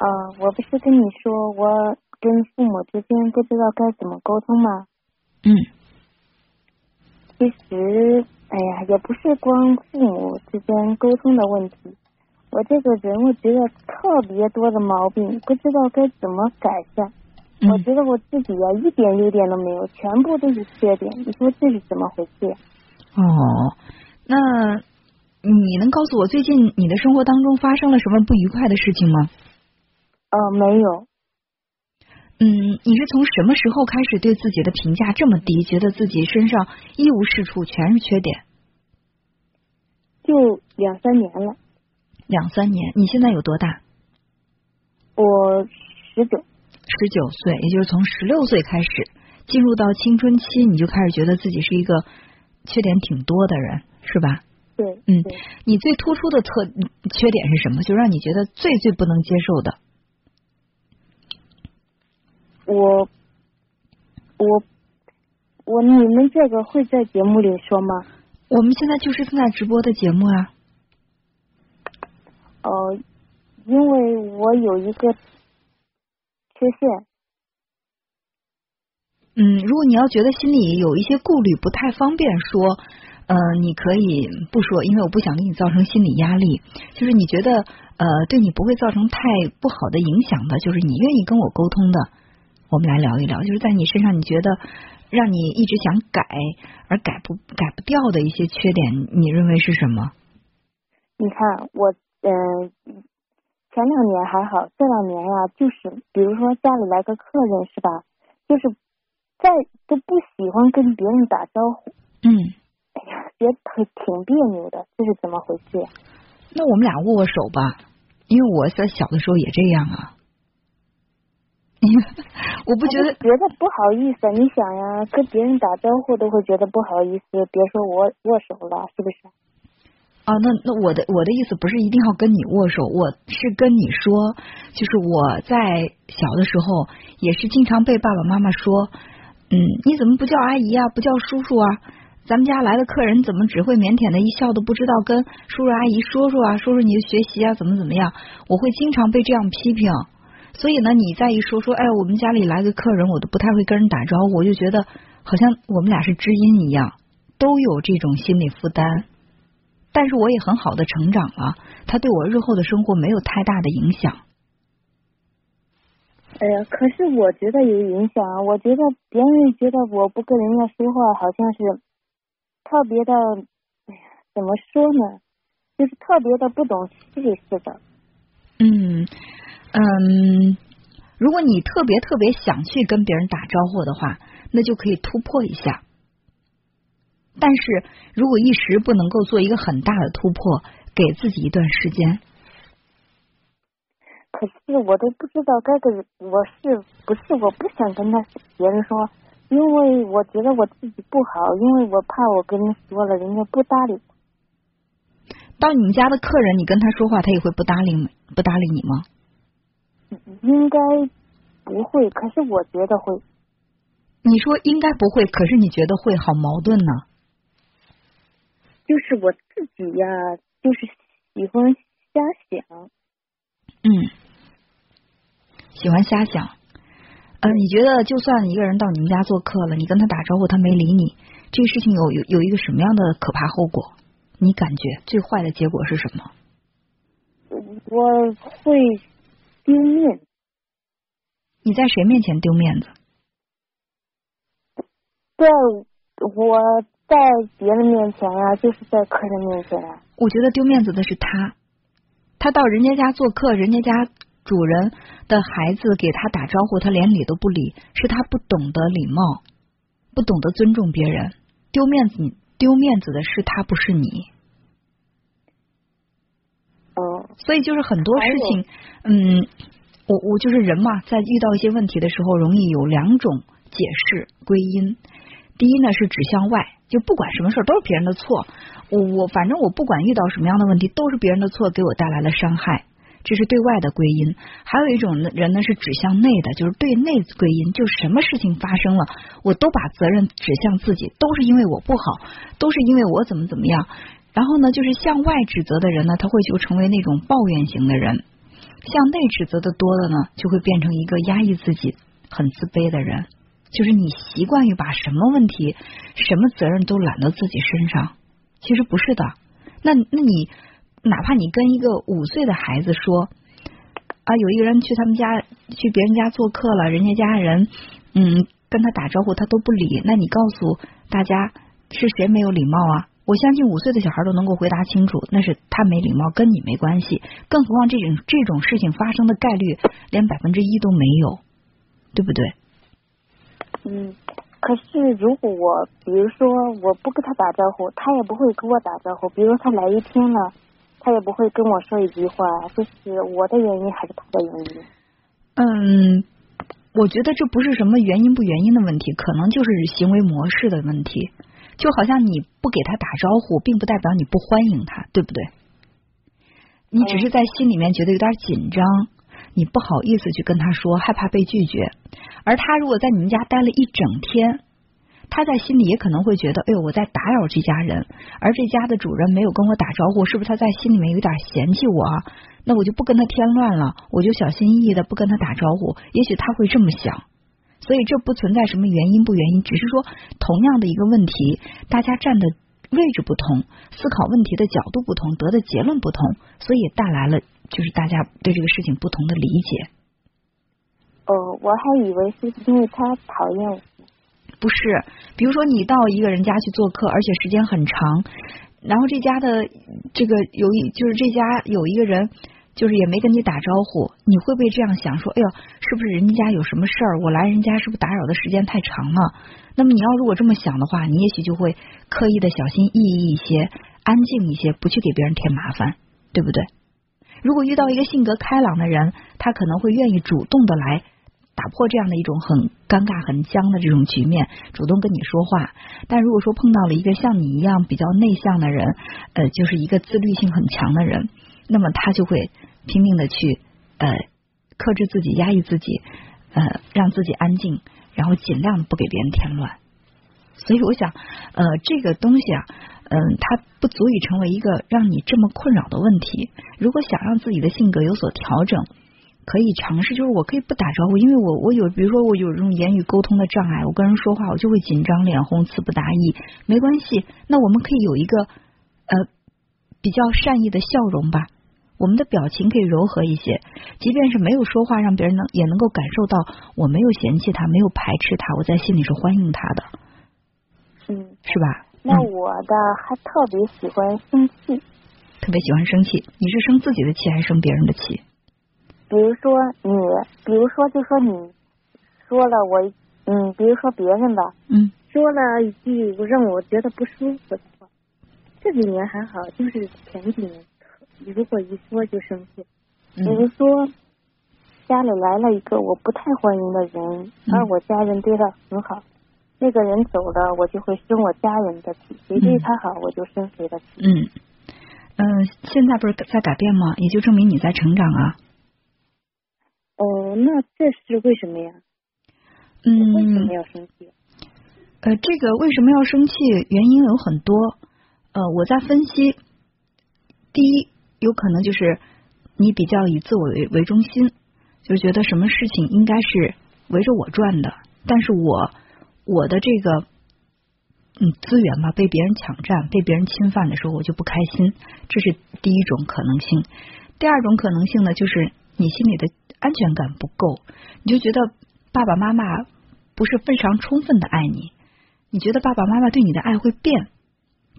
啊，我不是跟你说我跟父母之间不知道该怎么沟通吗？嗯。其实，哎呀，也不是光父母之间沟通的问题。我这个人，我觉得特别多的毛病，不知道该怎么改善。我觉得我自己呀，一点优点都没有，全部都是缺点。你说这是怎么回事？哦，那你能告诉我最近你的生活当中发生了什么不愉快的事情吗？呃，没有。嗯，你是从什么时候开始对自己的评价这么低，觉得自己身上一无是处，全是缺点？就两三年了。两三年，你现在有多大？我十九。十九岁，也就是从十六岁开始进入到青春期，你就开始觉得自己是一个缺点挺多的人，是吧？对。嗯，你最突出的特缺点是什么？就让你觉得最最不能接受的？我我我，你们这个会在节目里说吗？我们现在就是正在直播的节目啊。哦，因为我有一个缺陷。嗯，如果你要觉得心里有一些顾虑，不太方便说，呃，你可以不说，因为我不想给你造成心理压力。就是你觉得呃，对你不会造成太不好的影响的，就是你愿意跟我沟通的。我们来聊一聊，就是在你身上，你觉得让你一直想改而改不改不掉的一些缺点，你认为是什么？你看，我嗯，前两年还好，这两年呀，就是比如说家里来个客人是吧，就是再都不喜欢跟别人打招呼。嗯。哎呀，觉得挺别扭的，这是怎么回事？那我们俩握握手吧，因为我在小的时候也这样啊。我不觉得觉得不好意思，你想呀，跟别人打招呼都会觉得不好意思，别说握握手了，是不是？啊，那那我的我的意思不是一定要跟你握手，我是跟你说，就是我在小的时候也是经常被爸爸妈妈说，嗯，你怎么不叫阿姨啊，不叫叔叔啊？咱们家来的客人怎么只会腼腆的一笑，都不知道跟叔叔阿姨说说啊，说说你的学习啊，怎么怎么样？我会经常被这样批评。所以呢，你再一说说，哎，我们家里来个客人，我都不太会跟人打招呼，我就觉得好像我们俩是知音一样，都有这种心理负担。但是我也很好的成长了，他对我日后的生活没有太大的影响。哎呀，可是我觉得有影响啊，我觉得别人觉得我不跟人家说话，好像是特别的，哎呀，怎么说呢？就是特别的不懂事似的。嗯。嗯，如果你特别特别想去跟别人打招呼的话，那就可以突破一下。但是如果一时不能够做一个很大的突破，给自己一段时间。可是我都不知道该跟我是不是我不想跟他别人说，因为我觉得我自己不好，因为我怕我跟人说了，人家不搭理。到你们家的客人，你跟他说话，他也会不搭理不搭理你吗？应该不会，可是我觉得会。你说应该不会，可是你觉得会，好矛盾呢。就是我自己呀，就是喜欢瞎想。嗯，喜欢瞎想。呃，你觉得就算一个人到你们家做客了，你跟他打招呼，他没理你，这个事情有有有一个什么样的可怕后果？你感觉最坏的结果是什么？我会。丢面？你在谁面前丢面子？在我在别人面前呀，就是在客人面前呀。我觉得丢面子的是他，他到人家家做客，人家家主人的孩子给他打招呼，他连理都不理，是他不懂得礼貌，不懂得尊重别人。丢面子，丢面子的是他，不是你。所以就是很多事情，嗯，我我就是人嘛，在遇到一些问题的时候，容易有两种解释归因。第一呢是指向外，就不管什么事儿都是别人的错，我我反正我不管遇到什么样的问题都是别人的错，给我带来了伤害，这是对外的归因。还有一种人呢是指向内的，就是对内归因，就什么事情发生了，我都把责任指向自己，都是因为我不好，都是因为我怎么怎么样。然后呢，就是向外指责的人呢，他会就成为那种抱怨型的人。向内指责的多了呢，就会变成一个压抑自己、很自卑的人。就是你习惯于把什么问题、什么责任都揽到自己身上，其实不是的。那那你哪怕你跟一个五岁的孩子说啊，有一个人去他们家去别人家做客了，人家家人嗯跟他打招呼他都不理，那你告诉大家是谁没有礼貌啊？我相信五岁的小孩都能够回答清楚，那是他没礼貌，跟你没关系。更何况这种这种事情发生的概率连百分之一都没有，对不对？嗯，可是如果我比如说我不跟他打招呼，他也不会跟我打招呼。比如他来一天了，他也不会跟我说一句话，这是我的原因还是他的原因？嗯，我觉得这不是什么原因不原因的问题，可能就是行为模式的问题。就好像你不给他打招呼，并不代表你不欢迎他，对不对？你只是在心里面觉得有点紧张，你不好意思去跟他说，害怕被拒绝。而他如果在你们家待了一整天，他在心里也可能会觉得，哎呦，我在打扰这家人，而这家的主人没有跟我打招呼，是不是他在心里面有点嫌弃我？那我就不跟他添乱了，我就小心翼翼的不跟他打招呼。也许他会这么想，所以这不存在什么原因不原因，只是说同样的一个问题，大家站的位置不同，思考问题的角度不同，得的结论不同，所以带来了就是大家对这个事情不同的理解。哦，我还以为是因为他讨厌我。不是，比如说你到一个人家去做客，而且时间很长，然后这家的这个有一就是这家有一个人，就是也没跟你打招呼，你会不会这样想说，哎呦，是不是人家有什么事儿？我来人家是不是打扰的时间太长了？那么你要如果这么想的话，你也许就会刻意的小心翼翼一些，安静一些，不去给别人添麻烦，对不对？如果遇到一个性格开朗的人，他可能会愿意主动的来。打破这样的一种很尴尬、很僵的这种局面，主动跟你说话。但如果说碰到了一个像你一样比较内向的人，呃，就是一个自律性很强的人，那么他就会拼命的去呃克制自己、压抑自己，呃，让自己安静，然后尽量不给别人添乱。所以我想，呃，这个东西啊，嗯，它不足以成为一个让你这么困扰的问题。如果想让自己的性格有所调整。可以尝试，就是我可以不打招呼，因为我我有，比如说我有这种言语沟通的障碍，我跟人说话我就会紧张、脸红、词不达意。没关系，那我们可以有一个呃比较善意的笑容吧，我们的表情可以柔和一些，即便是没有说话，让别人能也能够感受到我没有嫌弃他，没有排斥他，我在心里是欢迎他的。嗯，是吧？那我的还特别喜欢生气，特别喜欢生气。你是生自己的气还是生别人的气？比如说你，比如说就说你说了我，嗯，比如说别人吧，嗯，说了一句让我觉得不舒服的话，这几年还好，就是前几年，如果一说就生气。比如说家里来了一个我不太欢迎的人，而我家人对他很好，那个人走了，我就会生我家人的气，谁对他好我就生谁的气。嗯嗯，现在不是在改变吗？也就证明你在成长啊。哦，那这是为什么呀？嗯，为什么要生气？呃，这个为什么要生气？原因有很多。呃，我在分析，第一，有可能就是你比较以自我为为中心，就觉得什么事情应该是围着我转的，但是我我的这个嗯资源吧被别人抢占、被别人侵犯的时候，我就不开心。这是第一种可能性。第二种可能性呢，就是你心里的。安全感不够，你就觉得爸爸妈妈不是非常充分的爱你，你觉得爸爸妈妈对你的爱会变。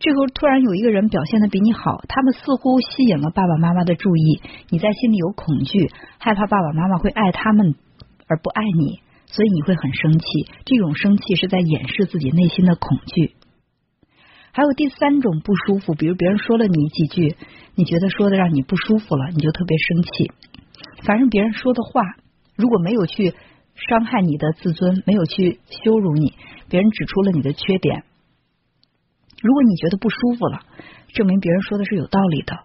这时候突然有一个人表现的比你好，他们似乎吸引了爸爸妈妈的注意，你在心里有恐惧，害怕爸爸妈妈会爱他们而不爱你，所以你会很生气。这种生气是在掩饰自己内心的恐惧。还有第三种不舒服，比如别人说了你几句，你觉得说的让你不舒服了，你就特别生气。反正别人说的话，如果没有去伤害你的自尊，没有去羞辱你，别人指出了你的缺点，如果你觉得不舒服了，证明别人说的是有道理的，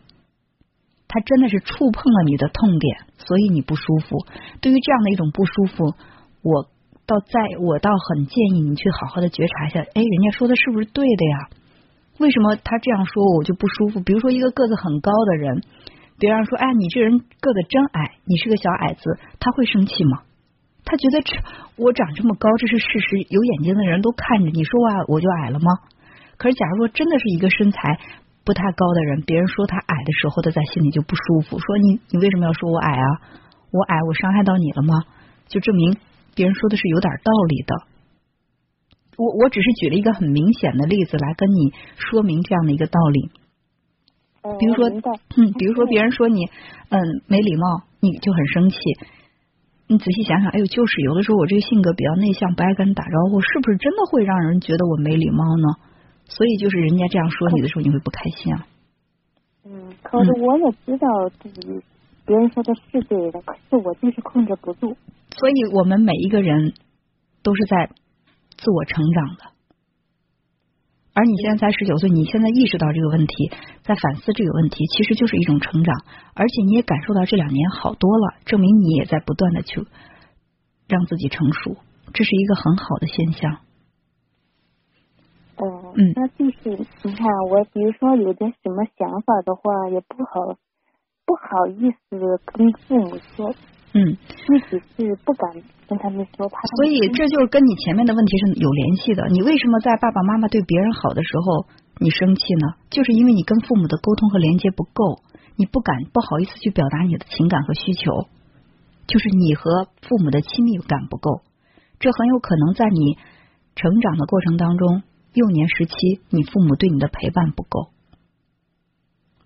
他真的是触碰了你的痛点，所以你不舒服。对于这样的一种不舒服，我倒在我倒很建议你去好好的觉察一下，哎，人家说的是不是对的呀？为什么他这样说我就不舒服？比如说一个个子很高的人。别人说，哎，你这人个子真矮，你是个小矮子，他会生气吗？他觉得这我长这么高，这是事实，有眼睛的人都看着。你说我我就矮了吗？可是，假如说真的是一个身材不太高的人，别人说他矮的时候，他在心里就不舒服，说你你为什么要说我矮啊？我矮，我伤害到你了吗？就证明别人说的是有点道理的。我我只是举了一个很明显的例子来跟你说明这样的一个道理。比如说，嗯，比如说别人说你嗯没礼貌，你就很生气。你仔细想想，哎呦，就是有的时候我这个性格比较内向，不爱跟人打招呼，是不是真的会让人觉得我没礼貌呢？所以就是人家这样说你的时候，你会不开心啊？嗯，可是我也知道自己别人说的是对的，可是我就是控制不住。所以我们每一个人都是在自我成长的。而你现在才十九岁，你现在意识到这个问题，在反思这个问题，其实就是一种成长。而且你也感受到这两年好多了，证明你也在不断的去让自己成熟，这是一个很好的现象。嗯，那就是你看，我比如说有点什么想法的话，也不好不好意思跟父母说。嗯，自己是不敢跟他们说，怕。所以这就是跟你前面的问题是有联系的。你为什么在爸爸妈妈对别人好的时候你生气呢？就是因为你跟父母的沟通和连接不够，你不敢不好意思去表达你的情感和需求，就是你和父母的亲密感不够。这很有可能在你成长的过程当中，幼年时期你父母对你的陪伴不够。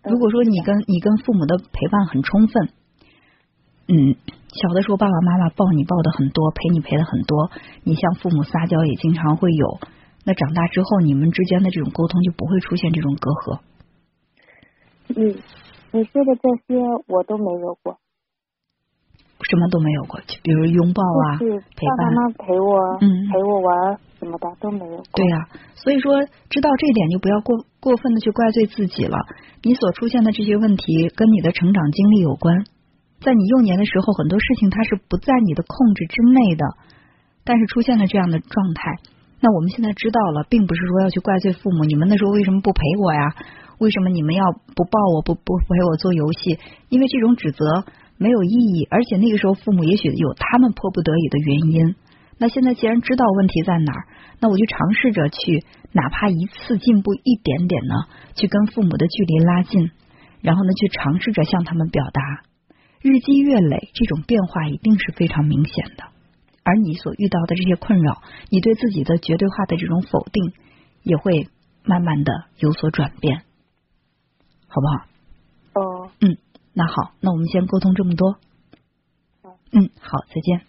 如果说你跟你跟父母的陪伴很充分。嗯，小的时候爸爸妈妈抱你抱的很多，陪你陪的很多，你向父母撒娇也经常会有。那长大之后，你们之间的这种沟通就不会出现这种隔阂。嗯，你说的这些我都没有过，什么都没有过，就比如拥抱啊，陪伴，爸妈陪我，嗯，陪我玩什么的都没有。对呀，所以说知道这一点就不要过过分的去怪罪自己了。你所出现的这些问题跟你的成长经历有关。在你幼年的时候，很多事情它是不在你的控制之内的，但是出现了这样的状态，那我们现在知道了，并不是说要去怪罪父母，你们那时候为什么不陪我呀？为什么你们要不抱我，不不陪我做游戏？因为这种指责没有意义，而且那个时候父母也许有他们迫不得已的原因。那现在既然知道问题在哪儿，那我就尝试着去，哪怕一次进步一点点呢，去跟父母的距离拉近，然后呢，去尝试着向他们表达。日积月累，这种变化一定是非常明显的。而你所遇到的这些困扰，你对自己的绝对化的这种否定，也会慢慢的有所转变，好不好？哦，嗯，那好，那我们先沟通这么多。嗯，好，再见。